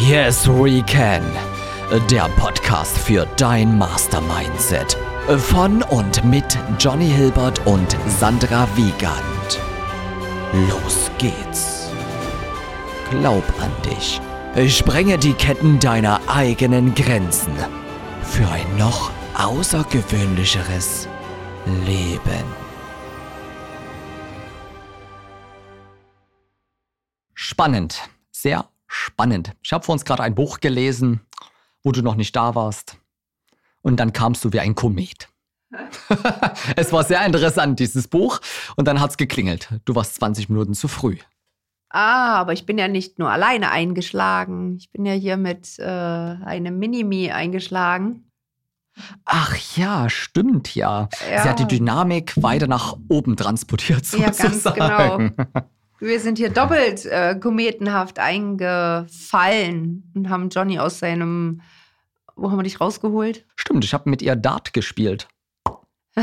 Yes, we can. Der Podcast für dein Mastermindset. Von und mit Johnny Hilbert und Sandra Wiegand. Los geht's. Glaub an dich. Sprenge die Ketten deiner eigenen Grenzen. Für ein noch außergewöhnlicheres Leben. Spannend. Sehr spannend. Ich habe vor uns gerade ein Buch gelesen, wo du noch nicht da warst. Und dann kamst du wie ein Komet. es war sehr interessant, dieses Buch. Und dann hat es geklingelt. Du warst 20 Minuten zu früh. Ah, aber ich bin ja nicht nur alleine eingeschlagen. Ich bin ja hier mit äh, einem Minimi eingeschlagen. Ach ja, stimmt ja. ja. Sie hat die Dynamik weiter nach oben transportiert, sozusagen. Ja, ganz genau. Wir sind hier doppelt äh, kometenhaft eingefallen und haben Johnny aus seinem. Wo haben wir dich rausgeholt? Stimmt, ich habe mit ihr Dart gespielt.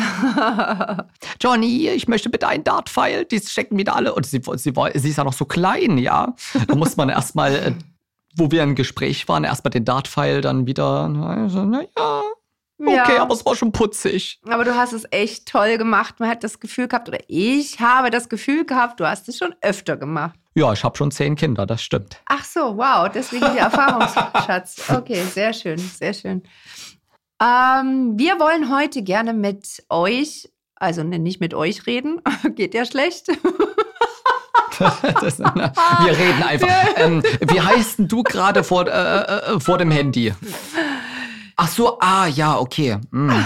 Johnny, ich möchte bitte einen Dart-Pfeil. Die stecken wieder alle. Und sie, sie, sie ist ja noch so klein, ja. Da muss man erstmal, äh, wo wir im Gespräch waren, erstmal den Dart-Pfeil dann wieder. Also, naja, Okay, ja. aber es war schon putzig. Aber du hast es echt toll gemacht. Man hat das Gefühl gehabt, oder ich habe das Gefühl gehabt, du hast es schon öfter gemacht. Ja, ich habe schon zehn Kinder, das stimmt. Ach so, wow, deswegen der Erfahrungsschatz. Okay, sehr schön, sehr schön. Ähm, wir wollen heute gerne mit euch, also ne, nicht mit euch reden, geht ja schlecht. das, na, wir reden einfach. Ähm, wie heißt denn du gerade vor, äh, äh, vor dem Handy? Ach so, ah, ja, okay. Hm.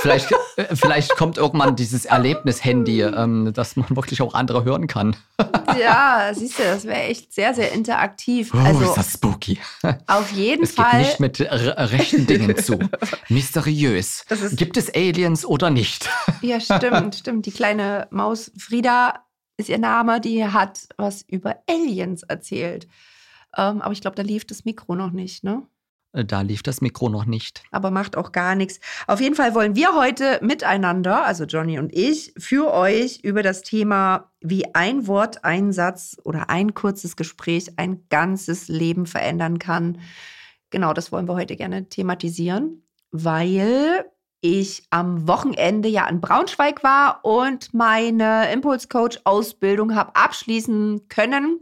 Vielleicht, äh, vielleicht kommt irgendwann dieses Erlebnis-Handy, ähm, dass man wirklich auch andere hören kann. ja, siehst du, das wäre echt sehr, sehr interaktiv. Oh, also, ist das spooky. Auf jeden es Fall. Es geht nicht mit rechten Dingen zu. Mysteriös. Gibt es Aliens oder nicht? ja, stimmt, stimmt. Die kleine Maus Frieda ist ihr Name, die hat was über Aliens erzählt. Ähm, aber ich glaube, da lief das Mikro noch nicht, ne? Äh, da lief das Mikro noch nicht. Aber macht auch gar nichts. Auf jeden Fall wollen wir heute miteinander, also Johnny und ich, für euch über das Thema, wie ein Wort, ein Satz oder ein kurzes Gespräch ein ganzes Leben verändern kann. Genau, das wollen wir heute gerne thematisieren, weil ich am Wochenende ja in Braunschweig war und meine Impulscoach-Ausbildung habe abschließen können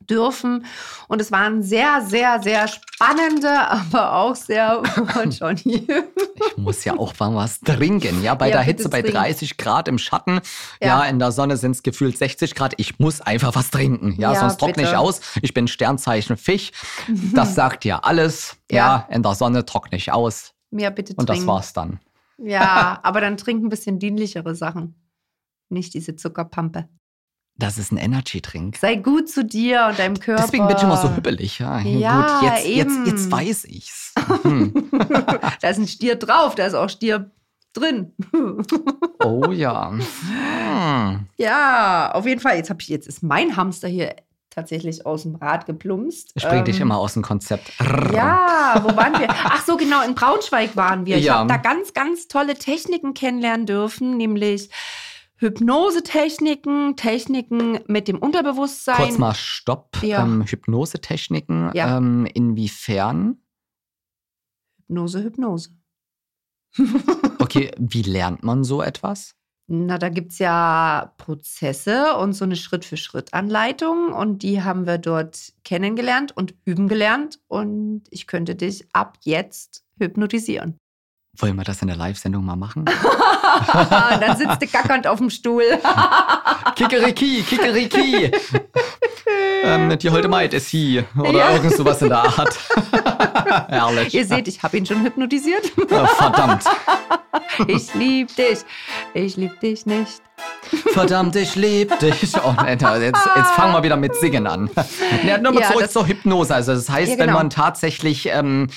dürfen. Und es waren sehr, sehr, sehr spannende, aber auch sehr, oh, Johnny. ich muss ja auch mal was trinken. Ja, bei ja, der Hitze bei 30 Grad im Schatten. Ja, ja in der Sonne sind es gefühlt 60 Grad. Ich muss einfach was trinken. Ja, ja sonst trockne ich aus. Ich bin Sternzeichen Fisch. Das sagt ja alles. Ja, in der Sonne trockne ich aus. Ja, bitte Und das war's dann. Ja, aber dann trink ein bisschen dienlichere Sachen. Nicht diese Zuckerpampe. Das ist ein Energy-Drink. Sei gut zu dir und deinem Körper. Deswegen bin ich immer so hübbelig. Ja, ja gut, jetzt, eben. Jetzt, jetzt weiß ich's. Hm. da ist ein Stier drauf, da ist auch Stier drin. oh ja. Hm. Ja, auf jeden Fall. Jetzt, ich, jetzt ist mein Hamster hier tatsächlich aus dem Rad geplumpst. Springt ähm, dich immer aus dem Konzept. Ja, wo waren wir? Ach so, genau, in Braunschweig waren wir. Ich ja. habe da ganz, ganz tolle Techniken kennenlernen dürfen, nämlich Hypnosetechniken, Techniken mit dem Unterbewusstsein. Kurz mal Stopp. Ja. Ähm, Hypnosetechniken, ja. ähm, inwiefern? Hypnose, Hypnose. okay, wie lernt man so etwas? Na, da gibt es ja Prozesse und so eine Schritt-für-Schritt-Anleitung und die haben wir dort kennengelernt und üben gelernt und ich könnte dich ab jetzt hypnotisieren. Wollen wir das in der Live-Sendung mal machen? dann sitzt du gackernd auf dem Stuhl. Kikeriki, Kikeriki. ähm, die Holte Maid ist sie. Oder ja. irgend sowas in der Art. Herrlich. Ihr seht, ich habe ihn schon hypnotisiert. Verdammt. ich lieb dich. Ich lieb dich nicht. Verdammt, ich lieb dich. Oh, jetzt, jetzt fangen wir wieder mit Singen an. Ja, nur mal ja, zurück zur Hypnose. Also das heißt, ja, genau. wenn man tatsächlich ähm,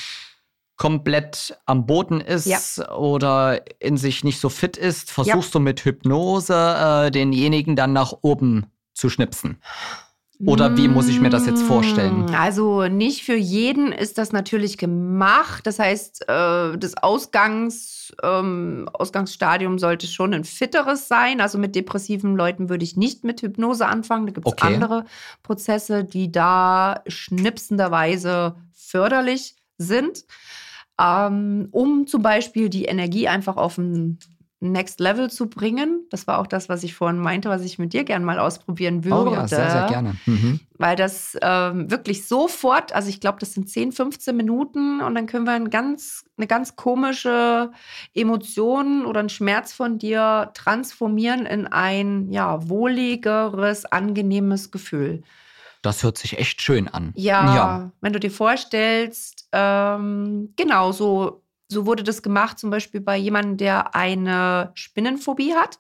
komplett am Boden ist ja. oder in sich nicht so fit ist, versuchst ja. du mit Hypnose äh, denjenigen dann nach oben zu schnipsen. Oder wie muss ich mir das jetzt vorstellen? Also nicht für jeden ist das natürlich gemacht. Das heißt, äh, das Ausgangs, ähm, Ausgangsstadium sollte schon ein fitteres sein. Also mit depressiven Leuten würde ich nicht mit Hypnose anfangen. Da gibt es Okay. andere Prozesse, die da schnipsenderweise förderlich sind, ähm, um zum Beispiel die Energie einfach auf ein Next Level zu bringen. Das war auch das, was ich vorhin meinte, was ich mit dir gerne mal ausprobieren würde. Oh ja, sehr, sehr gerne. Mhm. Weil das ähm, wirklich sofort, also ich glaube, das sind 10, 15 Minuten und dann können wir ein ganz, eine ganz komische Emotion oder einen Schmerz von dir transformieren in ein ja, wohligeres, angenehmes Gefühl. Das hört sich echt schön an. Ja, Ja. wenn du dir vorstellst, ähm, genau, so, so wurde das gemacht, zum Beispiel bei jemandem, der eine Spinnenphobie hat.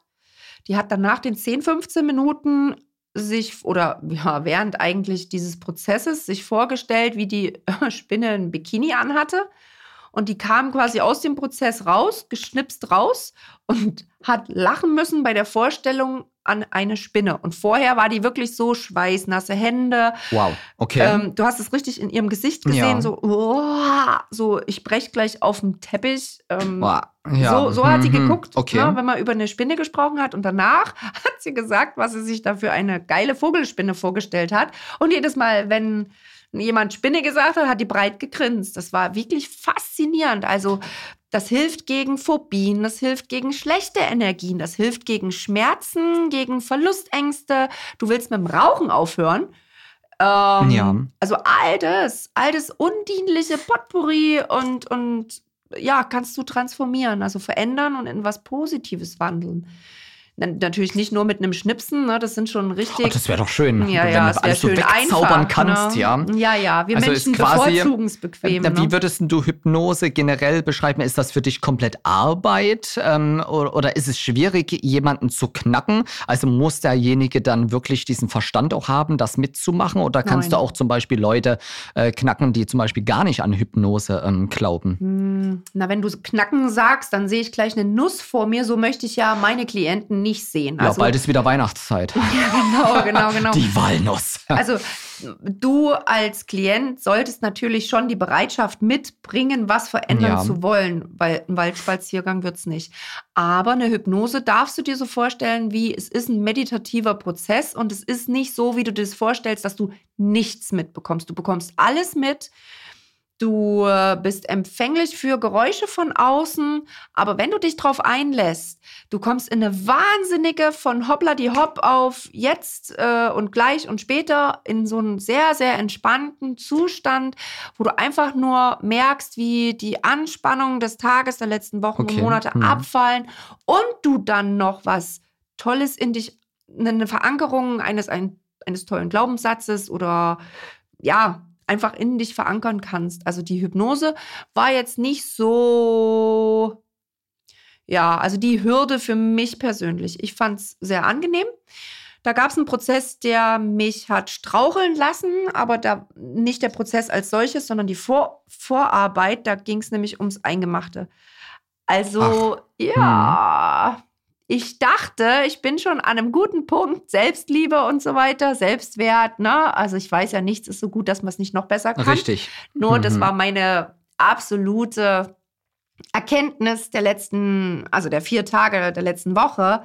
Die hat dann nach den 10, 15 Minuten sich oder ja, während eigentlich dieses Prozesses sich vorgestellt, wie die Spinne ein Bikini anhatte. Und die kam quasi aus dem Prozess raus, geschnipst raus und hat lachen müssen bei der Vorstellung an eine Spinne. Und vorher war die wirklich so schweißnasse Hände, Wow, okay. ähm, du hast es richtig in ihrem Gesicht gesehen, Ja. so, "Uah", so, ich brech gleich auf dem Teppich. Ähm, Wow. Ja. so, so hat sie Mhm. geguckt, Okay. ne, wenn man über eine Spinne gesprochen hat. Und danach hat sie gesagt, was sie sich da für eine geile Vogelspinne vorgestellt hat. Und jedes Mal, wenn jemand Spinne gesagt hat, hat die breit gegrinst. Das war wirklich faszinierend. Also das hilft gegen Phobien, das hilft gegen schlechte Energien, das hilft gegen Schmerzen, gegen Verlustängste. Du willst mit dem Rauchen aufhören. Ähm, Ja. Also all das, all das undienliche Potpourri und, und ja, kannst du transformieren, also verändern und in was Positives wandeln. Na- Natürlich nicht nur mit einem Schnipsen, ne? das sind schon richtig. Oh, das wäre doch schön, ja, wenn ja, du wäre alles so wegzaubern einfach, kannst, ne? ja. Ja, ja, wir Also Menschen bevorzugen es bequem. Äh, ne? Wie würdest du Hypnose generell beschreiben? Ist das für dich komplett Arbeit ähm, oder, oder ist es schwierig, jemanden zu knacken? Also muss derjenige dann wirklich diesen Verstand auch haben, das mitzumachen? Oder kannst Nein. du auch zum Beispiel Leute äh, knacken, die zum Beispiel gar nicht an Hypnose ähm, glauben? Hm, Na, wenn du knacken sagst, dann sehe ich gleich eine Nuss vor mir. So möchte ich ja meine Klienten nicht sehen. Ja, Also, bald ist wieder Weihnachtszeit. genau, genau, genau. Die Walnuss. Also du als Klient solltest natürlich schon die Bereitschaft mitbringen, was verändern Ja. zu wollen, weil ein Waldspaziergang wird es nicht. Aber eine Hypnose darfst du dir so vorstellen, wie es ist ein meditativer Prozess und es ist nicht so, wie du dir das vorstellst, dass du nichts mitbekommst. Du bekommst alles mit. Du äh, bist empfänglich für Geräusche von außen, aber wenn du dich drauf einlässt, du kommst in eine wahnsinnige von hoppla die hopp auf jetzt äh, und gleich und später in so einen sehr, sehr entspannten Zustand, wo du einfach nur merkst, wie die Anspannung des Tages, der letzten Wochen Okay, und Monate mhm. abfallen und du dann noch was Tolles in dich, eine Verankerung eines, ein, eines tollen Glaubenssatzes oder ja, einfach in dich verankern kannst. Also die Hypnose war jetzt nicht so, ja, also die Hürde für mich persönlich. Ich fand es sehr angenehm. Da gab es einen Prozess, der mich hat straucheln lassen, aber da nicht der Prozess als solches, sondern die Vor Vorarbeit. Da ging es nämlich ums Eingemachte. Also, ja, ich dachte, ich bin schon an einem guten Punkt, Selbstliebe und so weiter, Selbstwert, ne? Also ich weiß ja, nichts ist so gut, dass man es nicht noch besser kann. Richtig. Nur das Mhm. war meine absolute Erkenntnis der letzten, also der vier Tage der letzten Woche,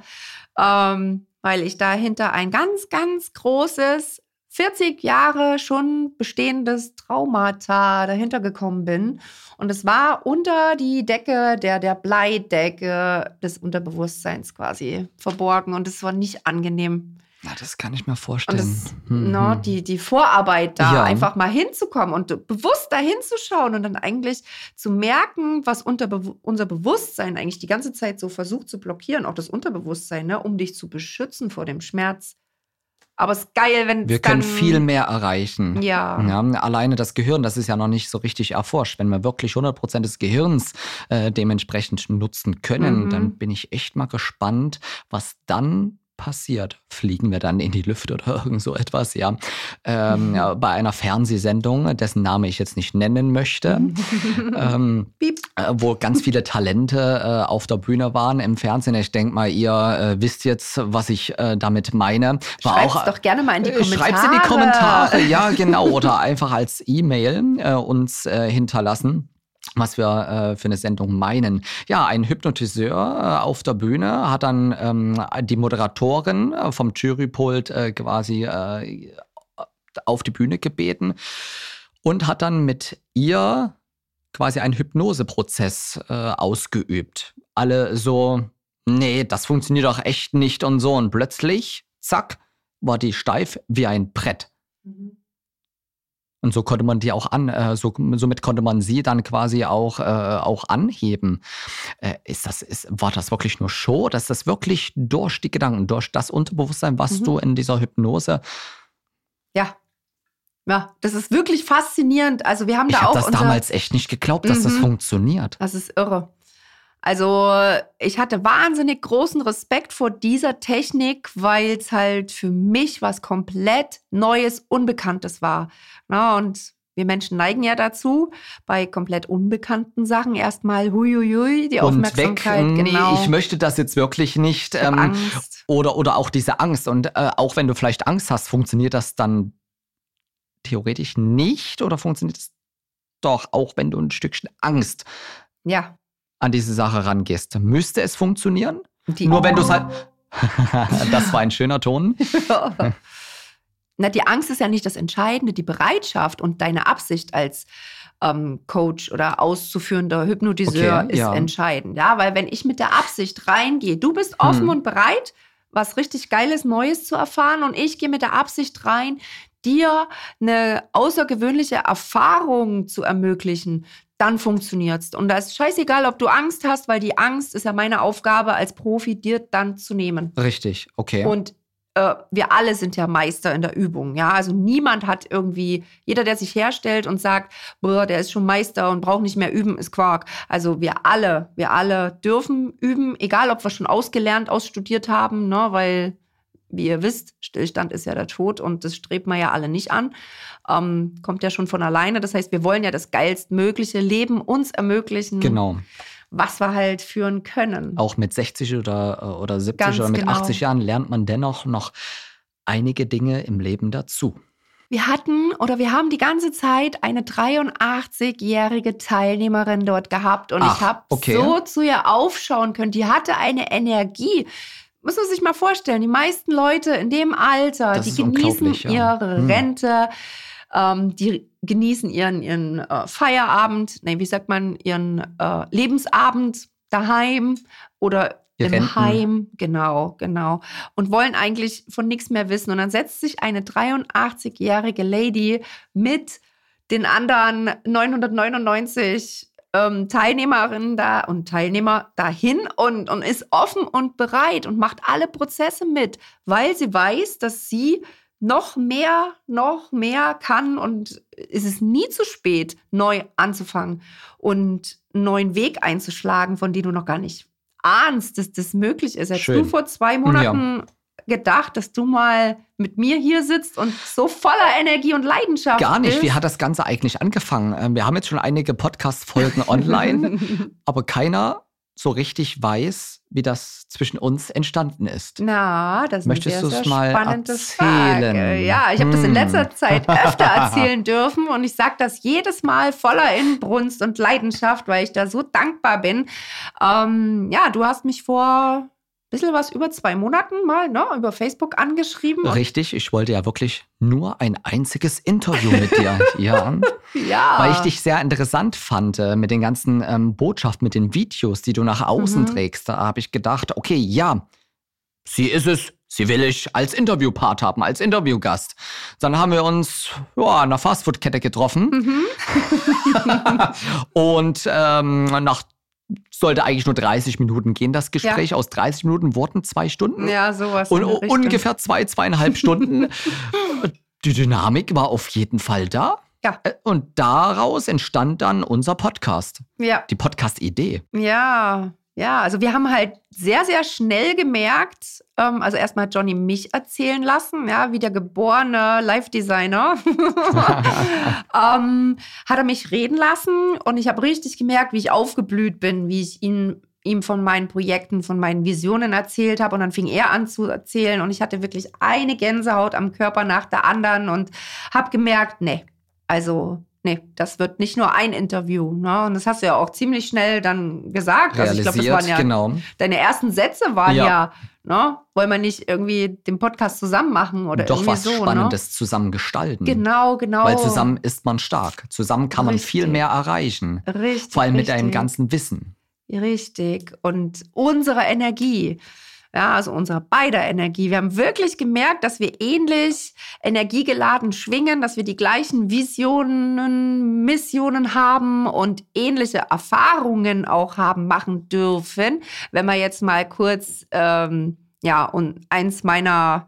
ähm, weil ich dahinter ein ganz, ganz großes 40 Jahre schon bestehendes Traumata dahinter gekommen bin. Und es war unter die Decke der, der Bleidecke des Unterbewusstseins quasi verborgen. Und es war nicht angenehm. Na, das kann ich mir Und vorstellen. das, Mhm. ne, die, die Vorarbeit da, Ja. einfach mal hinzukommen und bewusst da hinzuschauen und dann eigentlich zu merken, was unter unser Bewusstsein eigentlich die ganze Zeit so versucht zu blockieren, auch das Unterbewusstsein, ne, um dich zu beschützen vor dem Schmerz. Aber es ist geil, wenn Wir können viel mehr erreichen. Ja. Ja, alleine das Gehirn, das ist ja noch nicht so richtig erforscht. Wenn wir wirklich 100% des Gehirns äh, dementsprechend nutzen können, Mhm. dann bin ich echt mal gespannt, was dann passiert? Fliegen wir dann in die Lüfte oder irgend so etwas, ja. Ähm, ja bei einer Fernsehsendung, dessen Name ich jetzt nicht nennen möchte, ähm, äh, wo ganz viele Talente äh, auf der Bühne waren im Fernsehen. Ich denke mal, ihr äh, wisst jetzt, was ich äh, damit meine. War Schreib's auch, doch gerne mal in die Kommentare. Schreib's in die Kommentare, ja, genau. Oder einfach als E-Mail äh, uns äh, hinterlassen was wir äh, für eine Sendung meinen. Ja, ein Hypnotiseur äh, auf der Bühne hat dann ähm, die Moderatorin äh, vom Jurypult äh, quasi äh, auf die Bühne gebeten und hat dann mit ihr quasi einen Hypnoseprozess ausgeübt. Alle so, nee, das funktioniert doch echt nicht und so. Und plötzlich, zack, war die steif wie ein Brett. Mhm. Und so konnte man die auch an, äh, so, somit konnte man sie dann quasi auch, äh, auch anheben. Äh, ist das, ist, war das wirklich nur Show? Dass das wirklich durch die Gedanken, durch das Unterbewusstsein, was mhm. du in dieser Hypnose. Ja. Ja, das ist wirklich faszinierend. Also wir haben ich da hab auch. Ich habe das damals echt nicht geglaubt, dass mhm. das funktioniert. Das ist irre. Also ich hatte wahnsinnig großen Respekt vor dieser Technik, weil es halt für mich was komplett Neues, Unbekanntes war. Na, und wir Menschen neigen ja dazu, bei komplett unbekannten Sachen erstmal huiuiui, die und Aufmerksamkeit. Weg, nee, genau. ich möchte das jetzt wirklich nicht. Ähm, Angst. Oder, oder auch diese Angst. Und äh, auch wenn du vielleicht Angst hast, funktioniert das dann theoretisch nicht oder funktioniert es doch, auch wenn du ein Stückchen Angst ja an diese Sache rangehst, müsste es funktionieren. Die Nur wenn du es halt. das war ein schöner Ton. Na, die Angst ist ja nicht das Entscheidende, die Bereitschaft und deine Absicht als ähm, Coach oder auszuführender Hypnotiseur okay, ist ja. entscheidend. Ja, weil wenn ich mit der Absicht reingehe, du bist offen hm. und bereit, was richtig Geiles, Neues zu erfahren und ich gehe mit der Absicht rein, dir eine außergewöhnliche Erfahrung zu ermöglichen, dann funktioniert's. Und da ist scheißegal, ob du Angst hast, weil die Angst ist ja meine Aufgabe als Profi, dir dann zu nehmen. Richtig, okay. Und äh, wir alle sind ja Meister in der Übung. Ja, also niemand hat irgendwie, jeder, der sich herstellt und sagt, boah, der ist schon Meister und braucht nicht mehr üben, ist Quark. Also wir alle, wir alle dürfen üben, egal ob wir schon ausgelernt, ausstudiert haben, ne, weil wie ihr wisst, Stillstand ist ja der Tod und das strebt man ja alle nicht an. Ähm, kommt ja schon von alleine. Das heißt, wir wollen ja das geilstmögliche Leben uns ermöglichen. Genau. Was wir halt führen können. Auch mit 60 oder, äh, oder 70 Ganz oder mit genau. 80 Jahren lernt man dennoch noch einige Dinge im Leben dazu. Wir hatten oder wir haben die ganze Zeit eine 83-jährige Teilnehmerin dort gehabt und Ach, ich habe okay. so zu ihr aufschauen können. Die hatte eine Energie muss man sich mal vorstellen, die meisten Leute in dem Alter, das die genießen ja. ihre hm. Rente, ähm, die genießen ihren, ihren äh, Feierabend, nee, wie sagt man, ihren äh, Lebensabend daheim oder Ihr im Renten. Heim, genau, genau. Und wollen eigentlich von nichts mehr wissen. Und dann setzt sich eine 83-jährige Lady mit den anderen 999 ähm, Teilnehmerinnen da und Teilnehmer dahin und, und ist offen und bereit und macht alle Prozesse mit, weil sie weiß, dass sie noch mehr, noch mehr kann und es ist nie zu spät, neu anzufangen und einen neuen Weg einzuschlagen, von dem du noch gar nicht ahnst, dass das möglich ist. Hättest du vor zwei Monaten ja gedacht, dass du mal mit mir hier sitzt und so voller Energie und Leidenschaft Gar nicht. Bist. Wie hat das Ganze eigentlich angefangen? Ähm, wir haben jetzt schon einige Podcast-Folgen online, aber keiner so richtig weiß, wie das zwischen uns entstanden ist. Na, das Möchtest du es mal erzählen? Frage. Ja, ich habe hm. das in hm. letzter Zeit öfter erzählen dürfen und ich sage das jedes Mal voller Inbrunst und Leidenschaft, weil ich da so dankbar bin. Ähm, ja, du hast mich vor bisschen was über zwei Monaten mal ne, über Facebook angeschrieben. Richtig, ich wollte ja wirklich nur ein einziges Interview mit dir, ja. ja. Weil ich dich sehr interessant fand äh, mit den ganzen ähm, Botschaften, mit den Videos, die du nach außen mhm. trägst. Da habe ich gedacht, okay, ja, sie ist es. Sie will ich als Interviewpart haben, als Interviewgast. Dann haben wir uns ja, in einer Fastfood-Kette getroffen. Mhm. und ähm, nach sollte eigentlich nur 30 Minuten gehen, das Gespräch. Ja. Aus 30 Minuten wurden zwei Stunden. Ja, sowas. Und ungefähr zwei, zweieinhalb Stunden. Die Dynamik war auf jeden Fall da. Ja. Äh, und daraus entstand dann unser Podcast. Ja. Die Podcast-Idee. Ja. Ja, also wir haben halt sehr, sehr schnell gemerkt, ähm, also erstmal hat Johnny mich erzählen lassen, ja, wie der geborene Live-Designer, ähm, hat er mich reden lassen und ich habe richtig gemerkt, wie ich aufgeblüht bin, wie ich ihn ihm von meinen Projekten, von meinen Visionen erzählt habe. Und dann fing er an zu erzählen und ich hatte wirklich eine Gänsehaut am Körper nach der anderen und habe gemerkt, nee, also nee, das wird nicht nur ein Interview. Ne? Und das hast du ja auch ziemlich schnell dann gesagt. Also ich glaube, das waren ja genau. deine ersten Sätze waren ja, ja ne? wollen wir nicht irgendwie den Podcast zusammen machen oder Doch irgendwie was so, ne? Spannendes ne? zusammen gestalten. Genau, genau. Weil zusammen ist man stark. Zusammen kann man viel mehr erreichen. Richtig. Vor allem richtig. mit deinem ganzen Wissen. Richtig. Und unsere Energie ja, also unsere beider Energie. Wir haben wirklich gemerkt, dass wir ähnlich energiegeladen schwingen, dass wir die gleichen Visionen, Missionen haben und ähnliche Erfahrungen auch haben machen dürfen. Wenn wir jetzt mal kurz, ähm, ja, und eins meiner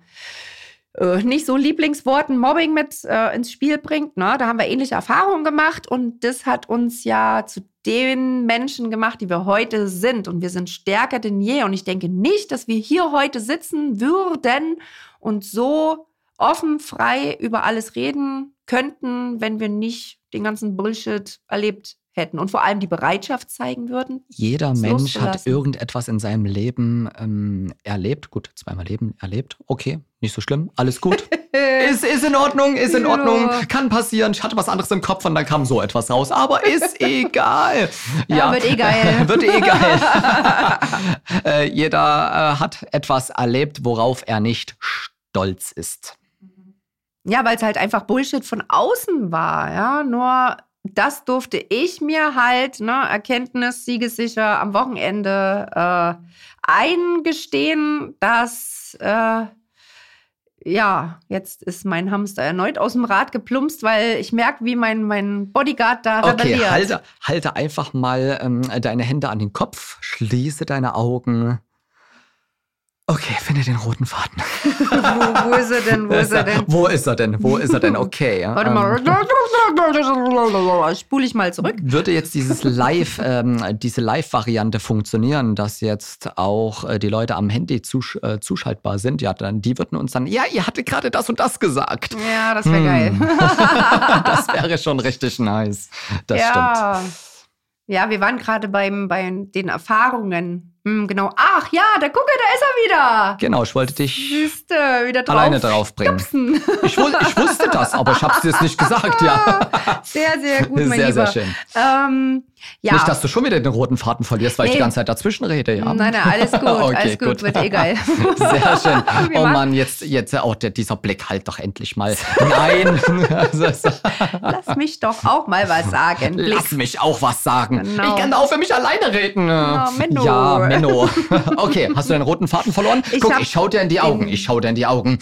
äh, nicht so Lieblingsworten Mobbing mit äh, ins Spiel bringt. Ne? Da haben wir ähnliche Erfahrungen gemacht und das hat uns ja zu den Menschen gemacht, die wir heute sind. Und wir sind stärker denn je. Und ich denke nicht, dass wir hier heute sitzen würden und so offen, frei über alles reden könnten, wenn wir nicht den ganzen Bullshit erlebt hätten und vor allem die Bereitschaft zeigen würden. Jeder Mensch hat irgendetwas in seinem Leben ähm, erlebt. Gut, zweimal Leben erlebt. Okay, nicht so schlimm. Alles gut. ist, ist in Ordnung, ist in Ordnung. Kann passieren. Ich hatte was anderes im Kopf und dann kam so etwas raus. Aber ist egal. Ja, ja, wird eh geil. wird eh geil. äh, jeder äh, hat etwas erlebt, worauf er nicht stolz ist. Ja, weil es halt einfach Bullshit von außen war. Ja, nur das durfte ich mir halt, ne, Erkenntnis, siegessicher am Wochenende äh, eingestehen, dass äh, ja, jetzt ist mein Hamster erneut aus dem Rad geplumpst, weil ich merke, wie mein, mein Bodyguard da okay, rebelliert. Halte, halte einfach mal ähm, deine Hände an den Kopf, schließe deine Augen Okay, finde den roten Faden. wo, wo, ist er denn? Wo ist er denn? Wo ist er denn? Wo ist er denn? Okay. Warte mal. Ähm, Spule ich mal zurück. Würde jetzt dieses Live, ähm, diese Live-Variante funktionieren, dass jetzt auch äh, die Leute am Handy zusch äh, zuschaltbar sind, ja, dann die würden uns dann, ja, ihr hattet gerade das und das gesagt. Ja, das wäre hm. geil. das wäre schon richtig nice. Das ja. stimmt. Ja, wir waren gerade beim, bei den Erfahrungen hm, genau. Ach ja, der Gucke, da ist er wieder. Genau, ich wollte dich Siehste, wieder drauf alleine draufbringen. Ich, ich, wusste das, aber ich habe es dir jetzt nicht gesagt, ja. Sehr, sehr gut, mein sehr, Lieber. Sehr, sehr schön. Ähm, ja. Nicht, dass du schon wieder den roten Faden verlierst, weil nee. ich die ganze Zeit dazwischen rede, ja? Nein, nein, alles gut, okay, alles gut, gut, wird eh geil. Sehr schön. oh Mann, jetzt, jetzt auch der, dieser Blick halt doch endlich mal. Nein. Lass mich doch auch mal was sagen. Blick. Lass mich auch was sagen. Genau. Ich kann auch für mich alleine reden. Oh, Menno. Ja, Menno. Okay, hast du deinen roten Faden verloren? Ich Guck, ich schau dir in die Augen. Ich schau dir in die Augen.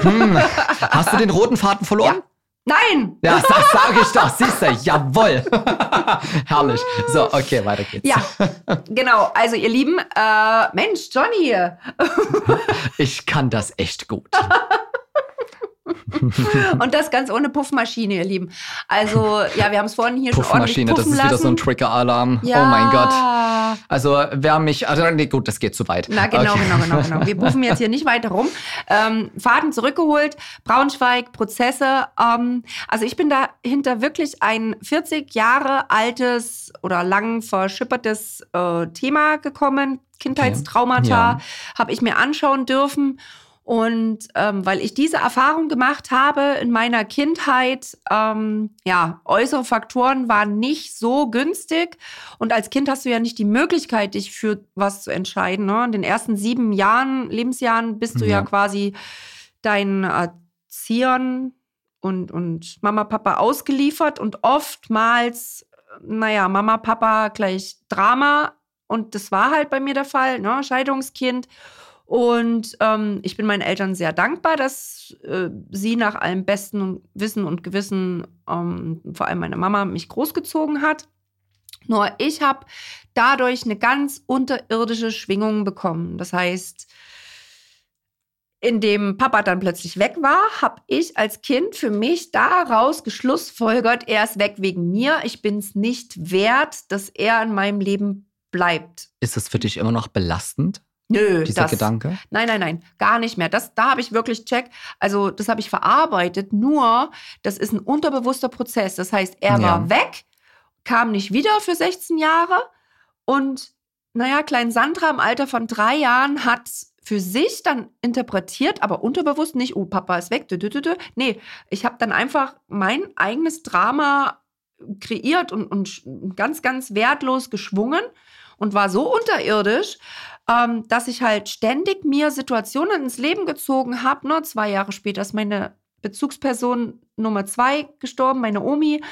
Hm. Hast du den roten Faden verloren? Ja. Nein! Ja, das sage ich doch, siehst du, jawoll. Herrlich. So, okay, weiter geht's. Ja, genau. Also, ihr Lieben, äh, Mensch, Johnny. ich kann das echt gut. und das ganz ohne Puffmaschine, ihr Lieben. Also, ja, wir haben es vorhin hier schon ordentlich Puffmaschine, das ist lassen. wieder so ein Trigger-Alarm. Ja. Oh mein Gott. Also, wer mich, also, nee, gut, das geht zu weit. Na, genau, okay. genau, genau, genau. Wir puffen jetzt hier nicht weiter rum. Ähm, Faden zurückgeholt, Braunschweig, Prozesse. Ähm, also, ich bin dahinter wirklich ein 40 Jahre altes oder lang verschippertes äh, Thema gekommen. Kindheitstraumata okay. ja. habe ich mir anschauen dürfen. Und ähm, weil ich diese Erfahrung gemacht habe in meiner Kindheit, ähm, ja, äußere Faktoren waren nicht so günstig. Und als Kind hast du ja nicht die Möglichkeit, dich für was zu entscheiden. Ne? In den ersten sieben Jahren, Lebensjahren, bist du ja, ja quasi deinen Erziehern und, und Mama, Papa ausgeliefert. Und oftmals, naja, Mama, Papa gleich Drama. Und das war halt bei mir der Fall, ne? Scheidungskind. Und ähm, ich bin meinen Eltern sehr dankbar, dass äh, sie nach allem besten Wissen und Gewissen, ähm, vor allem meine Mama, mich großgezogen hat. Nur ich habe dadurch eine ganz unterirdische Schwingung bekommen. Das heißt, indem Papa dann plötzlich weg war, habe ich als Kind für mich daraus geschlussfolgert, er ist weg wegen mir. Ich bin es nicht wert, dass er in meinem Leben bleibt. Ist es für dich immer noch belastend, Nö, dieser das, Gedanke? Nein, nein, nein, gar nicht mehr. Das, da habe ich wirklich check. Also das habe ich verarbeitet. Nur, das ist ein unterbewusster Prozess. Das heißt, er Ja. war weg, kam nicht wieder für 16 Jahre und naja, klein Sandra im Alter von drei Jahren hat für sich dann interpretiert, aber unterbewusst nicht, oh, Papa ist weg. dü, dü, dü. Nee, ich habe dann einfach mein eigenes Drama kreiert und, und ganz, ganz wertlos geschwungen und war so unterirdisch, ähm, dass ich halt ständig mir Situationen ins Leben gezogen habe. Ne? Zwei Jahre später ist meine Bezugsperson Nummer zwei gestorben, meine Omi.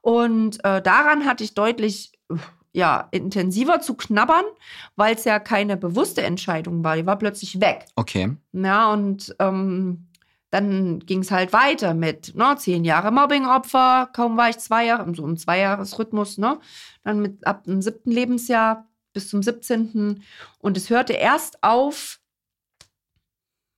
Und äh, daran hatte ich deutlich ja, intensiver zu knabbern, weil es ja keine bewusste Entscheidung war. Die war plötzlich weg. Okay. Ja, und ähm, dann ging es halt weiter mit ne, zehn Jahre Mobbingopfer, kaum war ich zwei Jahre, so im Zweijahresrhythmus, ne? Dann mit ab dem siebten Lebensjahr bis zum 17. Und es hörte erst auf,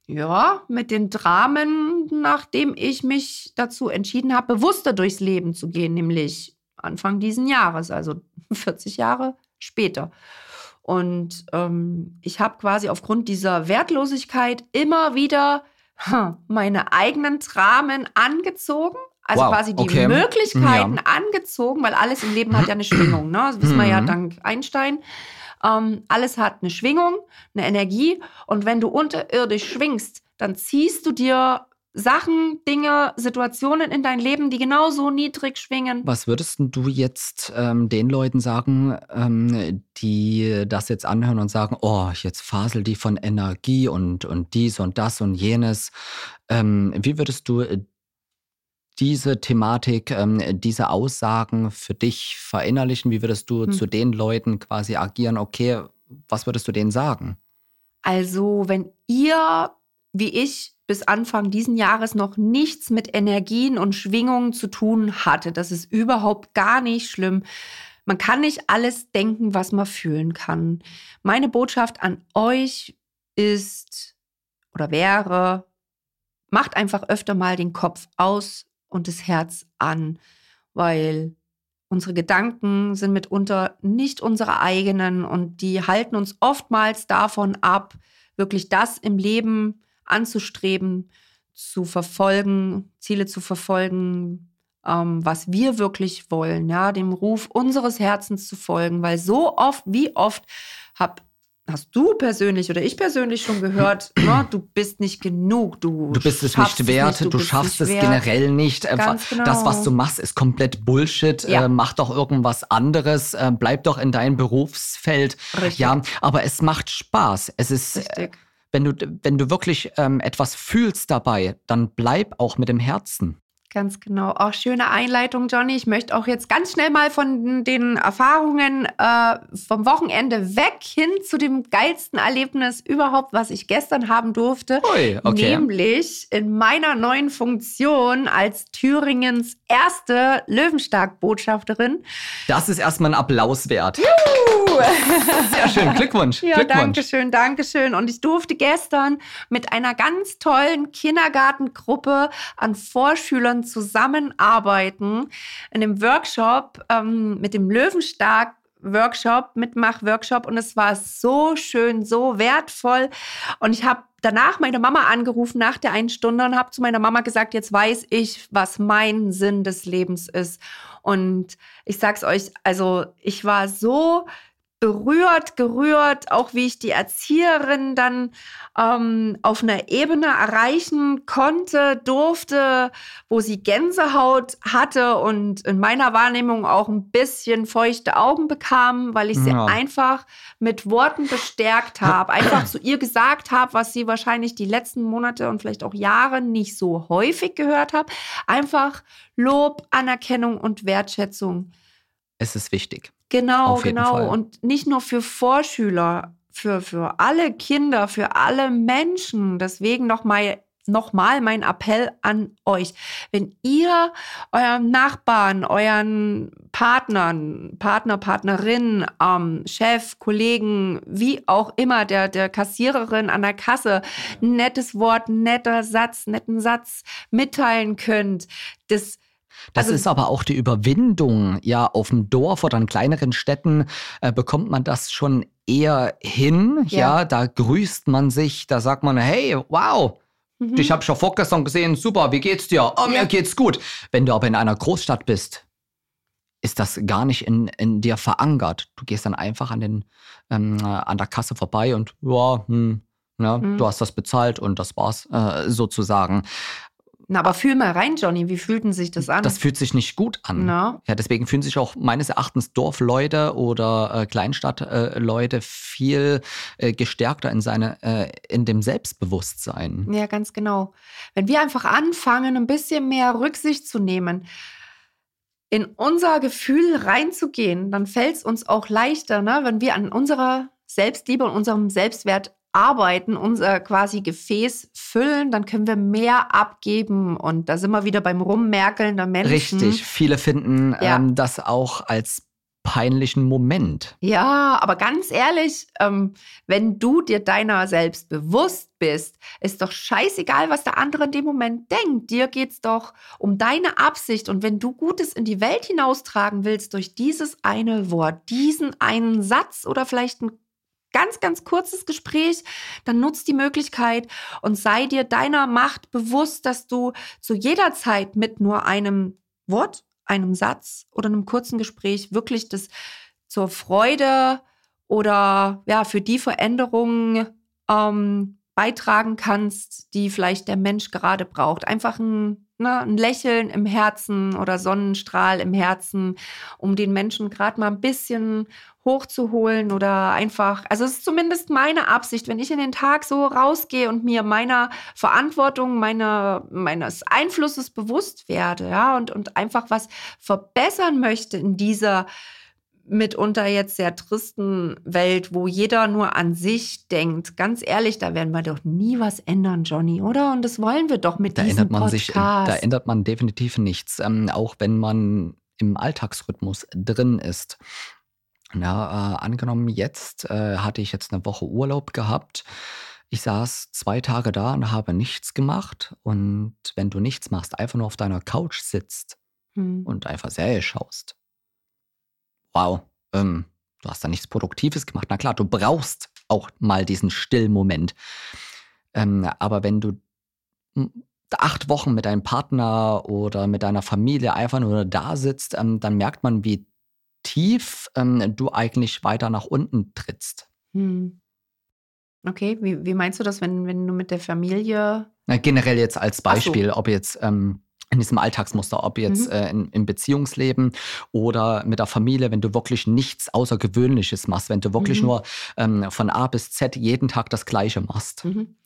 ja, mit den Dramen, nachdem ich mich dazu entschieden habe, bewusster durchs Leben zu gehen, nämlich Anfang diesen Jahres, also 40 Jahre später. Und ähm, ich habe quasi aufgrund dieser Wertlosigkeit immer wieder meine eigenen Dramen angezogen. Also Wow, quasi die okay. Möglichkeiten Ja. angezogen, weil alles im Leben hat ja eine Schwingung. Ne? Das wissen wir ja Mhm. dank Einstein. Ähm, alles hat eine Schwingung, eine Energie. Und wenn du unterirdisch schwingst, dann ziehst du dir Sachen, Dinge, Situationen in dein Leben, die genauso niedrig schwingen. Was würdest du jetzt ähm, den Leuten sagen, ähm, die das jetzt anhören und sagen, oh, jetzt fasel die von Energie und, und dies und das und jenes. Ähm, wie würdest du diese Thematik, ähm, diese Aussagen für dich verinnerlichen? Wie würdest du Hm. zu den Leuten quasi agieren? Okay, was würdest du denen sagen? Also, wenn ihr, wie ich, bis Anfang diesen Jahres noch nichts mit Energien und Schwingungen zu tun hatte, das ist überhaupt gar nicht schlimm. Man kann nicht alles denken, was man fühlen kann. Meine Botschaft an euch ist oder wäre, macht einfach öfter mal den Kopf aus und das Herz an, weil unsere Gedanken sind mitunter nicht unsere eigenen und die halten uns oftmals davon ab, wirklich das im Leben anzustreben, zu verfolgen, Ziele zu verfolgen, ähm, was wir wirklich wollen, ja, dem Ruf unseres Herzens zu folgen, weil so oft, wie oft hab, hast du persönlich oder ich persönlich schon gehört, ne, du bist nicht genug, du, Du bist es nicht wert, du, bist schaffst nicht es wert. generell nicht. Äh, Ganz genau. Das, was du machst, ist komplett Bullshit. Ja. Äh, mach doch irgendwas anderes. Äh, bleib doch in deinem Berufsfeld. Richtig. Ja, aber es macht Spaß. Es ist, äh, wenn du, wenn du wirklich ähm, etwas fühlst dabei, dann bleib auch mit dem Herzen. Ganz genau. Auch schöne Einleitung, Johnny. Ich möchte auch jetzt ganz schnell mal von den Erfahrungen äh, vom Wochenende weg hin zu dem geilsten Erlebnis überhaupt, was ich gestern haben durfte. Ui, okay. Nämlich in meiner neuen Funktion als Thüringens erste Löwenstark-Botschafterin. Das ist erstmal ein Applaus wert. Sehr schön. Glückwunsch. Ja, Glückwunsch. danke schön, danke schön. Und ich durfte gestern mit einer ganz tollen Kindergartengruppe an Vorschülern zusammenarbeiten in einem Workshop ähm, mit dem Löwenstark. Workshop, Mitmach-Workshop und es war so schön, so wertvoll. Und ich habe danach meine Mama angerufen nach der einen Stunde und habe zu meiner Mama gesagt, jetzt weiß ich, was mein Sinn des Lebens ist. Und ich sag's euch, also ich war so berührt, gerührt, auch wie ich die Erzieherin dann ähm, auf einer Ebene erreichen konnte, durfte, wo sie Gänsehaut hatte und in meiner Wahrnehmung auch ein bisschen feuchte Augen bekam, weil ich sie Ja. einfach mit Worten bestärkt habe, einfach zu ihr gesagt habe, was sie wahrscheinlich die letzten Monate und vielleicht auch Jahre nicht so häufig gehört habe. Einfach Lob, Anerkennung und Wertschätzung. Es ist wichtig. Genau, genau. Fall. Und nicht nur für Vorschüler, für, für alle Kinder, für alle Menschen. Deswegen nochmal noch mal mein Appell an euch. Wenn ihr eurem Nachbarn, euren Partnern, Partner, Partnerin, ähm, Chef, Kollegen, wie auch immer, der, der Kassiererin an der Kasse, ein nettes Wort, netter Satz, netten Satz mitteilen könnt, das Das Also- ist aber auch die Überwindung. Ja, auf dem Dorf oder in kleineren Städten äh, bekommt man das schon eher hin. Ja. Ja. da grüßt man sich, da sagt man, hey, wow, Mhm. dich habe ich ja vorgestern gesehen, super, wie geht's dir? Oh, mir geht's gut. Wenn du aber in einer Großstadt bist, ist das gar nicht in, in dir verankert. Du gehst dann einfach an, den, ähm, äh, an der Kasse vorbei und ja, hm, ja Mhm. du hast das bezahlt und das war's äh, sozusagen. Na, aber fühl mal rein, Johnny, wie fühlten sich das an? Das fühlt sich nicht gut an. Na? Ja, deswegen fühlen sich auch meines Erachtens Dorfleute oder äh, Kleinstadtleute viel äh, gestärkter in, seine, äh, in dem Selbstbewusstsein. Ja, ganz genau. Wenn wir einfach anfangen, ein bisschen mehr Rücksicht zu nehmen, in unser Gefühl reinzugehen, dann fällt es uns auch leichter, ne? wenn wir an unserer Selbstliebe und unserem Selbstwert arbeiten, unser quasi Gefäß füllen, dann können wir mehr abgeben. Und da sind wir wieder beim Rummerkeln der Menschen. Richtig, viele finden Ja. ähm, das auch als peinlichen Moment. Ja, aber ganz ehrlich, ähm, wenn du dir deiner selbst bewusst bist, ist doch scheißegal, was der andere in dem Moment denkt. Dir geht's doch um deine Absicht. Und wenn du Gutes in die Welt hinaustragen willst durch dieses eine Wort, diesen einen Satz oder vielleicht ein ganz, ganz kurzes Gespräch, dann nutz die Möglichkeit und sei dir deiner Macht bewusst, dass du zu jeder Zeit mit nur einem Wort, einem Satz oder einem kurzen Gespräch wirklich das zur Freude oder ja, für die Veränderung ähm, beitragen kannst, die vielleicht der Mensch gerade braucht. Einfach ein, ne, ein Lächeln im Herzen oder Sonnenstrahl im Herzen, um den Menschen gerade mal ein bisschen hochzuholen oder einfach, also es ist zumindest meine Absicht, wenn ich in den Tag so rausgehe und mir meiner Verantwortung, meiner, meines Einflusses bewusst werde, ja, und, und einfach was verbessern möchte in dieser mitunter jetzt sehr tristen Welt, wo jeder nur an sich denkt. Ganz ehrlich, da werden wir doch nie was ändern, Johnny, oder? Und das wollen wir doch mit Da diesem ändert man Podcast. sich, da ändert man definitiv nichts, ähm, auch wenn man im Alltagsrhythmus drin ist. Na, äh, angenommen, jetzt äh, hatte ich jetzt eine Woche Urlaub gehabt. Ich saß zwei Tage da und habe nichts gemacht. Und wenn du nichts machst, einfach nur auf deiner Couch sitzt Hm. und einfach Serie schaust. Wow, ähm, du hast da nichts Produktives gemacht. Na klar, du brauchst auch mal diesen Stillmoment. Ähm, aber wenn du acht Wochen mit deinem Partner oder mit deiner Familie einfach nur da sitzt, ähm, dann merkt man, wie tief ähm, du eigentlich weiter nach unten trittst. Hm. Okay, wie, wie meinst du das, wenn, wenn du mit der Familie. Na, generell jetzt als Ach so. Beispiel, ob jetzt ähm, in diesem Alltagsmuster, ob jetzt Mhm. äh, in, im Beziehungsleben oder mit der Familie, wenn du wirklich nichts Außergewöhnliches machst, wenn du wirklich Mhm. nur ähm, von A bis Z jeden Tag das Gleiche machst. Mhm.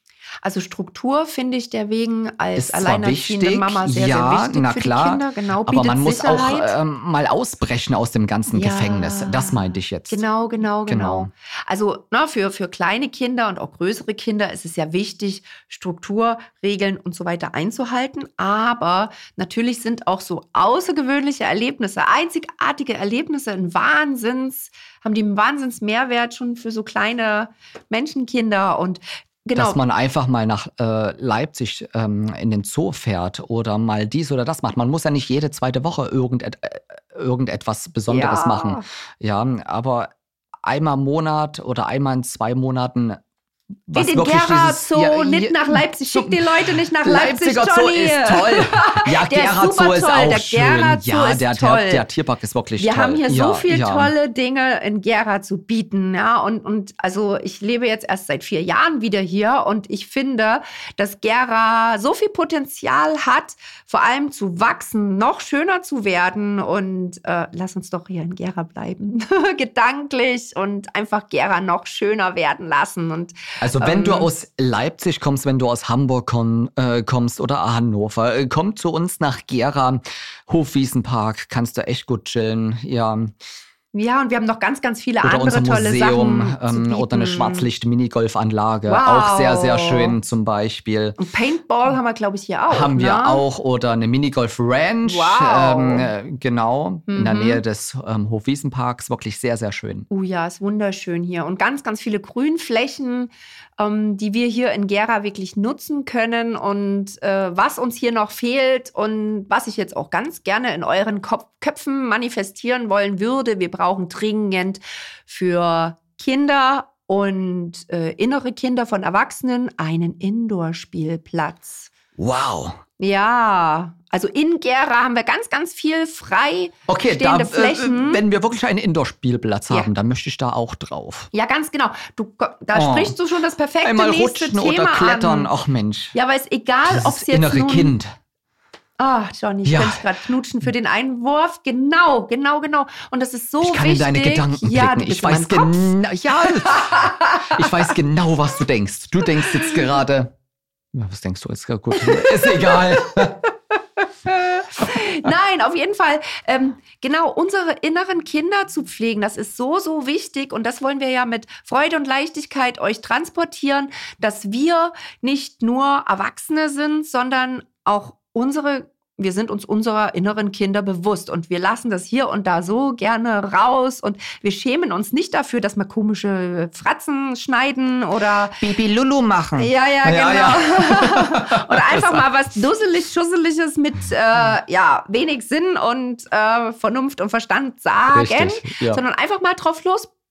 Also Struktur finde ich der wegen als Ist alleinerziehende wichtig, Mama sehr, ja, sehr wichtig na für klar, die Kinder. Genau, Aber man muss Sicherheit. auch ähm, mal ausbrechen aus dem ganzen Ja. Gefängnis. Das meinte ich jetzt. Genau, genau, genau. Genau. Also na, für, für kleine Kinder und auch größere Kinder ist es ja wichtig, Struktur, Regeln und so weiter einzuhalten. Aber natürlich sind auch so außergewöhnliche Erlebnisse, einzigartige Erlebnisse, ein Wahnsinns, haben die einen Wahnsinnsmehrwert schon für so kleine Menschenkinder. Und genau, Dass man einfach mal nach äh, Leipzig ähm, in den Zoo fährt oder mal dies oder das macht. Man muss ja nicht jede zweite Woche irgendet, äh, irgendetwas Besonderes ja, machen. Ja, aber einmal im Monat oder einmal in zwei Monaten. Was Geht in wirklich Gera Zoo, ja, nicht nach Leipzig. Schick die Leute nicht nach Leipzig, Leipziger Zoo Johnny. ist toll. Ja, Der ist Gera super Zoo ist toll. auch Der schön. Gera Zoo ja, ist der, toll. Der, der Tierpark ist wirklich Wir toll. haben hier ja, so viele ja. tolle Dinge in Gera zu bieten, ja. Und, und also ich lebe jetzt erst seit vier Jahren wieder hier und ich finde, dass Gera so viel Potenzial hat, vor allem zu wachsen, noch schöner zu werden. Und äh, lass uns doch hier in Gera bleiben. Gedanklich und einfach Gera noch schöner werden lassen. Und Also wenn Ähm, du aus Leipzig kommst, wenn du aus Hamburg komm, äh, kommst oder Hannover, äh, komm zu uns nach Gera, Hofwiesenpark, kannst du echt gut chillen. Ja, Ja, und wir haben noch ganz, ganz viele Oder andere tolle Museum Sachen. ähm, oder eine. Schwarzlicht-Minigolfanlage. Wow. Auch sehr, sehr schön zum Beispiel. Und Paintball haben wir, glaube ich, hier auch. haben wir ne? auch oder eine Minigolf Ranch, Wow. ähm, äh, genau, in der Mhm. Nähe des ähm, Hofwiesenparks, wirklich sehr, sehr schön. Oh ja, ist wunderschön hier. Und ganz, ganz viele Grünflächen, ähm, die wir hier in Gera wirklich nutzen können. Und äh, was uns hier noch fehlt und was ich jetzt auch ganz gerne in euren Kopf Köpfen manifestieren wollen würde, wir brauchen dringend für Kinder und äh, innere Kinder von Erwachsenen einen Indoor-Spielplatz. Wow. Ja, also in Gera haben wir ganz, ganz viel frei Okay, da, stehende äh, Flächen. wenn wir wirklich einen Indoor-Spielplatz Ja. haben, dann möchte ich da auch drauf. Ja, ganz genau. Du, da Oh. sprichst du schon das perfekte Einmal nächste rutschen Thema oder klettern, an. ach Mensch. Ja, aber ist egal, ob es jetzt innere nun, Kind. Ah, Johnny, ich Ja. könnte gerade knutschen für den Einwurf. Genau, genau, genau. Und das ist so Ich kann wichtig. in deine Gedanken ja, blicken. Ich weiß genau. Ja, ich weiß genau, was du denkst. Du denkst jetzt gerade. Was denkst du jetzt? Gut, ist egal. Nein, auf jeden Fall. Ähm, genau, unsere inneren Kinder zu pflegen, das ist so, so wichtig. Und das wollen wir ja mit Freude und Leichtigkeit euch transportieren, dass wir nicht nur Erwachsene sind, sondern auch unsere wir sind uns unserer inneren Kinder bewusst und wir lassen das hier und da so gerne raus und wir schämen uns nicht dafür, dass wir komische Fratzen schneiden oder Bibi Lulu machen. ja, ja, Ja, genau. ja. Oder einfach mal was dusselig, schusseliges mit äh, ja, wenig Sinn und äh, Vernunft und Verstand sagen, Richtig, ja. sondern einfach mal drauf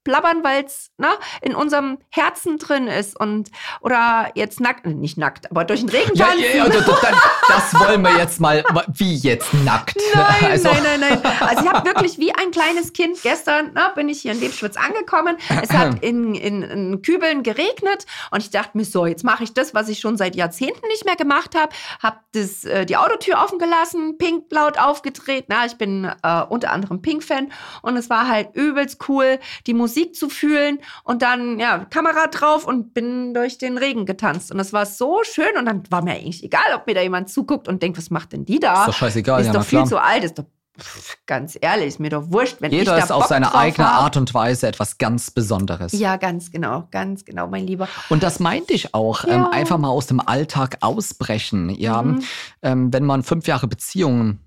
losplappern, weil es ne, in unserem Herzen drin ist und oder jetzt nackt, äh, nicht nackt, aber durch den Regen Ja, tanzen. ja, ja, das, das, das wollen wir jetzt mal. Wie jetzt nackt? Nein, Also- nein, nein, nein. Also ich habe wirklich wie ein kleines Kind gestern, ne, bin ich hier in Lebschwitz angekommen. Es hat in, in, in Kübeln geregnet und ich dachte mir so, jetzt mache ich das, was ich schon seit Jahrzehnten nicht mehr gemacht habe. Habe das äh, die Autotür offen gelassen, Pink laut aufgedreht. Na, ich bin äh, unter anderem Pink-Fan und es war halt übelst cool, die Musik zu fühlen und dann ja Kamera drauf und bin durch den Regen getanzt und das war so schön und dann war mir eigentlich egal, ob mir da jemand zuguckt und denkt, was macht denn die da? Ist doch scheißegal, ist ja, doch viel klar. zu alt, ist doch pff, ganz ehrlich, ist mir doch wurscht, wenn ich Jeder da ist auf Bock seine drauf eigene hab. Art und Weise etwas ganz Besonderes. Ja, ganz genau, ganz genau, mein Lieber. Und das meinte ich auch. Ja. Ähm, einfach mal aus dem Alltag ausbrechen. Ja, Mhm. ähm, wenn man fünf Jahre Beziehungen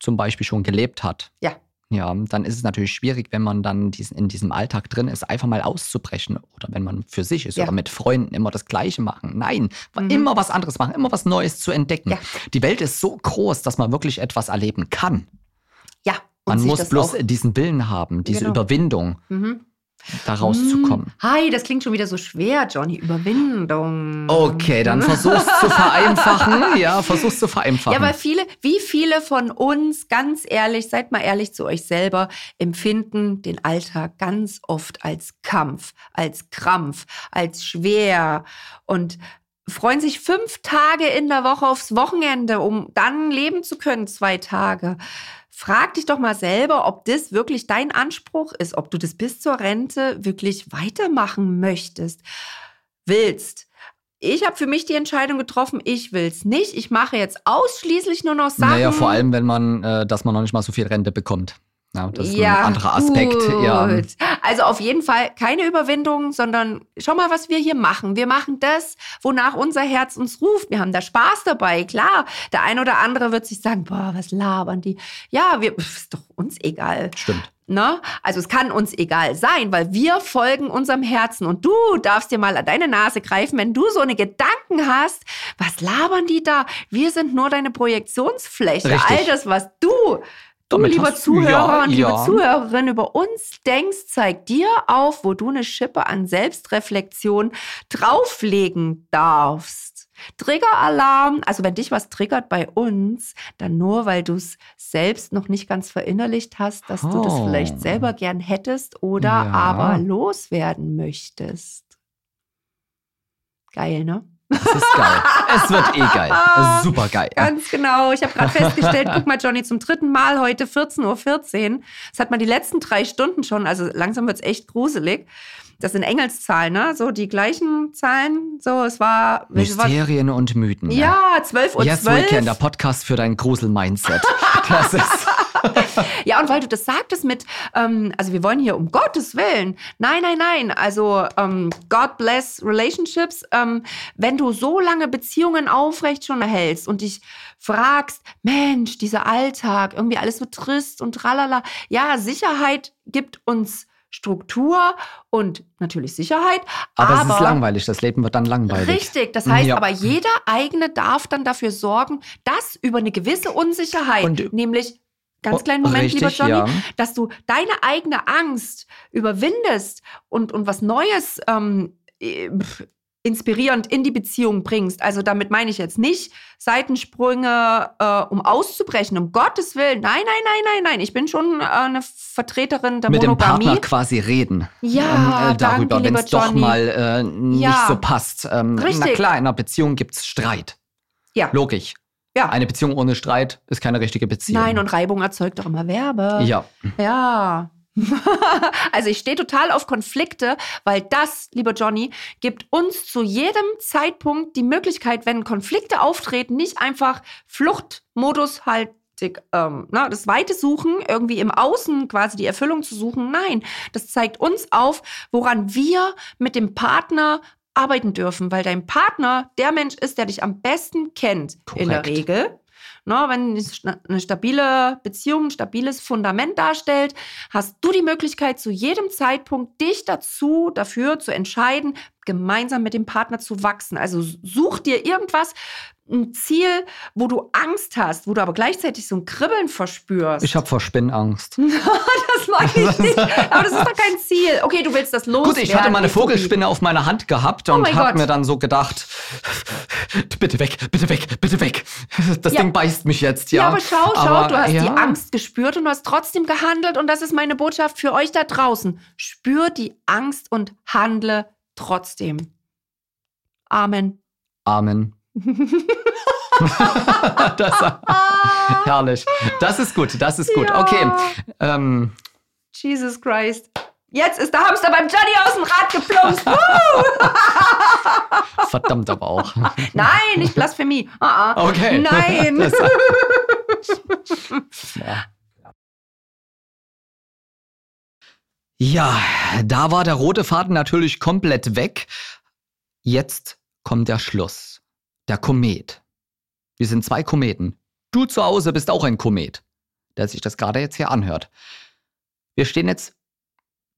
zum Beispiel schon gelebt hat. Ja. Ja, dann ist es natürlich schwierig, wenn man dann diesen, in diesem Alltag drin ist, einfach mal auszubrechen. Oder wenn man für sich ist Ja. oder mit Freunden immer das Gleiche machen. Nein, Mhm. immer was anderes machen, immer was Neues zu entdecken. Ja. Die Welt ist so groß, dass man wirklich etwas erleben kann. Ja, und Man muss bloß auch- diesen Willen haben, diese Genau. Überwindung, Mhm. Da rauszukommen. Mm. Hi, das klingt schon wieder so schwer, Johnny. Überwindung. Okay, dann versuch's zu vereinfachen. Ja, versuch's zu vereinfachen. Ja, weil viele, wie viele von uns, ganz ehrlich, seid mal ehrlich zu euch selber, empfinden den Alltag ganz oft als Kampf, als Krampf, als schwer und freuen sich fünf Tage in der Woche aufs Wochenende, um dann leben zu können, zwei Tage. Frag dich doch mal selber, ob das wirklich dein Anspruch ist, ob du das bis zur Rente wirklich weitermachen möchtest, willst. Ich habe für mich die Entscheidung getroffen, ich will es nicht. Ich mache jetzt ausschließlich nur noch Sachen. Naja, vor allem, wenn man, äh, dass man noch nicht mal so viel Rente bekommt. Ja, das ist ein anderer Aspekt. Gut. Ja. Also auf jeden Fall keine Überwindung, sondern schau mal, was wir hier machen. Wir machen das, wonach unser Herz uns ruft. Wir haben da Spaß dabei, klar. Der ein oder andere wird sich sagen, boah, was labern die? Ja, wir, ist doch uns egal. Stimmt. Ne? Also es kann uns egal sein, weil wir folgen unserem Herzen und du darfst dir mal an deine Nase greifen, wenn du so eine Gedanken hast, was labern die da? Wir sind nur deine Projektionsfläche. Richtig. All das, was du, du Damit lieber hast- Zuhörer ja, und liebe ja. Zuhörerin über uns denkst, zeigt dir auf, wo du eine Schippe an Selbstreflexion drauflegen darfst. Triggeralarm, also wenn dich was triggert bei uns, dann nur, weil du es selbst noch nicht ganz verinnerlicht hast, dass du das Oh. vielleicht selber gern hättest oder Ja. aber loswerden möchtest. Geil, ne? Das ist geil. es wird eh geil. Es ist super geil. Ganz genau. Ich habe gerade festgestellt, guck mal, Johnny, zum dritten Mal heute 14.14 Uhr. Das hat man die letzten drei Stunden schon, also langsam wird es echt gruselig. Das sind Engelszahlen, ne? So die gleichen Zahlen. So, es war. es war Mysterien und Mythen. ne? ja, 12 Uhr Yes 12. Weekend, der Podcast für dein Grusel-Mindset. Das ist. ja, und weil du das sagtest mit, ähm, also wir wollen hier um Gottes Willen. Nein, nein, nein. Also ähm, God bless relationships. Ähm, wenn du so lange Beziehungen aufrecht schon erhältst und dich fragst, Mensch, dieser Alltag, irgendwie alles so trist und tralala. Ja, Sicherheit gibt uns Struktur und natürlich Sicherheit. Aber, es ist langweilig, das Leben wird dann langweilig. Richtig, das heißt aber, jeder eigene darf dann dafür sorgen, dass über eine gewisse Unsicherheit, Und- nämlich ganz Oh, kleinen Moment, richtig, lieber Johnny, ja. dass du deine eigene Angst überwindest und, und was Neues ähm, äh, inspirierend in die Beziehung bringst. Also damit meine ich jetzt nicht Seitensprünge, äh, um auszubrechen, um Gottes Willen. Nein, nein, nein, nein, nein. Ich bin schon äh, eine Vertreterin der Mit dem Monogamie. Partner quasi reden. Ja, ähm, äh, darüber, wenn es doch mal äh, nicht Ja. so passt. Ähm, na Richtig. klar, in einer Beziehung gibt es Streit. Ja. Logisch. Ja. Eine Beziehung ohne Streit ist keine richtige Beziehung. Nein, und Reibung erzeugt doch immer Werbe. ja. Ja. also ich stehe total auf Konflikte, weil das, lieber Johnny, gibt uns zu jedem Zeitpunkt die Möglichkeit, wenn Konflikte auftreten, nicht einfach Fluchtmodus halt ähm, na, das Weite suchen, irgendwie im Außen quasi die Erfüllung zu suchen. Nein, das zeigt uns auf, woran wir mit dem Partner arbeiten dürfen, weil dein Partner der Mensch ist, der dich am besten kennt, in der Korrekt. Regel. Na, wenn eine stabile Beziehung, ein stabiles Fundament darstellt, hast du die Möglichkeit, zu jedem Zeitpunkt dich dazu, dafür zu entscheiden, gemeinsam mit dem Partner zu wachsen. Also such dir irgendwas, ein Ziel, wo du Angst hast, wo du aber gleichzeitig so ein Kribbeln verspürst. Ich habe vor Spinnenangst. das mag ich nicht. Aber das ist doch kein Ziel. Okay, du willst das loswerden. Gut, ich hatte mal eine die Phobie. Vogelspinne auf meiner Hand gehabt Oh und mein habe mir dann so gedacht, bitte weg, bitte weg, bitte weg. Das Ja. Ding beißt mich jetzt, Ja, ja. aber schau, schau, Aber, du hast ja. die Angst gespürt und du hast trotzdem gehandelt und das ist meine Botschaft für euch da draußen. Spür die Angst und handle trotzdem. Amen. Amen. das, herrlich. Das ist gut, das ist gut. Ja. Okay. Ähm, Jesus Christ. Jetzt ist der Hamster beim Johnny aus dem Rad geplumpst. Woo! verdammt aber auch. Nein, nicht Blasphemie. Ah, ah. Okay. Nein. Das, ja. ja, da war der rote Faden natürlich komplett weg. Jetzt kommt der Schluss. Der Komet. Wir sind zwei Kometen. Du zu Hause bist auch ein Komet, der sich das gerade jetzt hier anhört. Wir stehen jetzt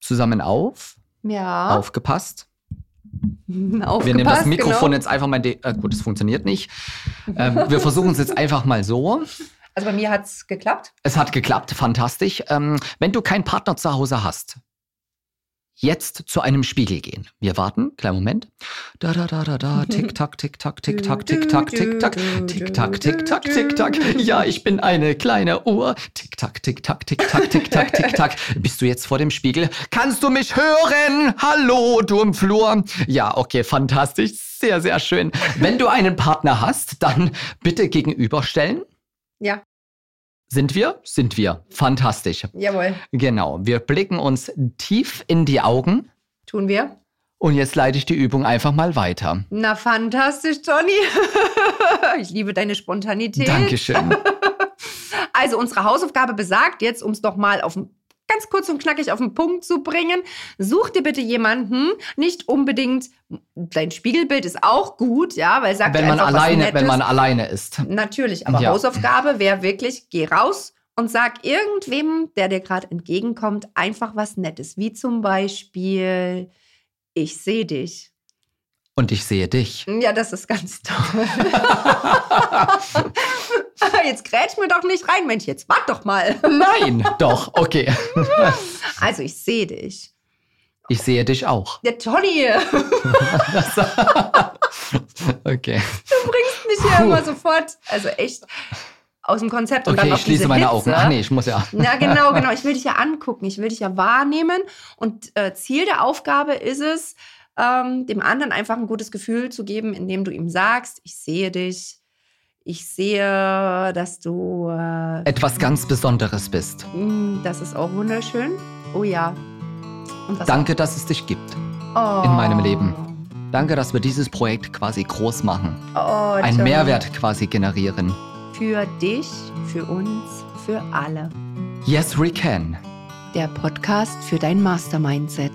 zusammen auf, Ja. aufgepasst. Aufgepasst, Wir nehmen das Mikrofon genau. jetzt einfach mal. Äh, gut, es funktioniert nicht. Ähm, wir versuchen es jetzt einfach mal so. Also bei mir hat es geklappt. Es hat geklappt, fantastisch. Ähm, wenn du keinen Partner zu Hause hast, jetzt zu einem Spiegel gehen. Wir warten, kleinen Moment. Da, da, da, da, da, tick, tack, tick, tack, tick, tack, tick, tack, tick, tack, tick, tack, tick, tack, tick, tack. Ja, ich bin eine kleine Uhr. Tick, tack, tick, tack, tick, tack, tick, tack, tick, tack. Bist du jetzt vor dem Spiegel? Kannst du mich hören? Hallo, du im Flur. Ja, okay, fantastisch. Sehr, sehr schön. Wenn du einen Partner hast, dann bitte gegenüberstellen. Ja, Sind wir? Sind wir. Fantastisch. jawohl. Genau. Wir blicken uns tief in die Augen Tun wir. und jetzt leite ich die Übung einfach mal weiter. Na, fantastisch, Johnny. ich liebe deine Spontanität. Dankeschön. Also, unsere Hausaufgabe besagt jetzt, um es doch mal auf den- ganz kurz und knackig auf den Punkt zu bringen, such dir bitte jemanden, nicht unbedingt, dein Spiegelbild ist auch gut, ja, weil sagt Wenn man einfach alleine, wenn man alleine ist. Natürlich, aber Ja. Hausaufgabe wäre wirklich, geh raus und sag irgendwem, der dir gerade entgegenkommt, einfach was Nettes. Wie zum Beispiel, ich sehe dich. Und ich sehe dich. Ja, das ist ganz toll. jetzt grätsch mir doch nicht rein, Mensch, jetzt wart doch mal. Nein, doch, okay. Also, ich sehe dich. Ich sehe dich auch. Der Johnny, Okay. du bringst mich hier Puh. immer sofort, also echt aus dem Konzept. Und Okay, dann ich schließe meine Witze. Augen. Ach nee, ich muss ja. Ja, genau, genau. Ich will dich ja angucken, ich will dich ja wahrnehmen. Und äh, Ziel der Aufgabe ist es, ähm, dem anderen einfach ein gutes Gefühl zu geben, indem du ihm sagst, ich sehe dich, ich sehe, dass du, äh, Etwas ganz Besonderes bist. mh, das ist auch wunderschön. Oh ja. Danke, dass es dich gibt. oh. in meinem Leben. Danke, dass wir dieses Projekt quasi groß machen. Oh, Einen. Mehrwert quasi generieren. Für dich, für uns, für alle. Yes, we can. Der Podcast für dein Mastermindset.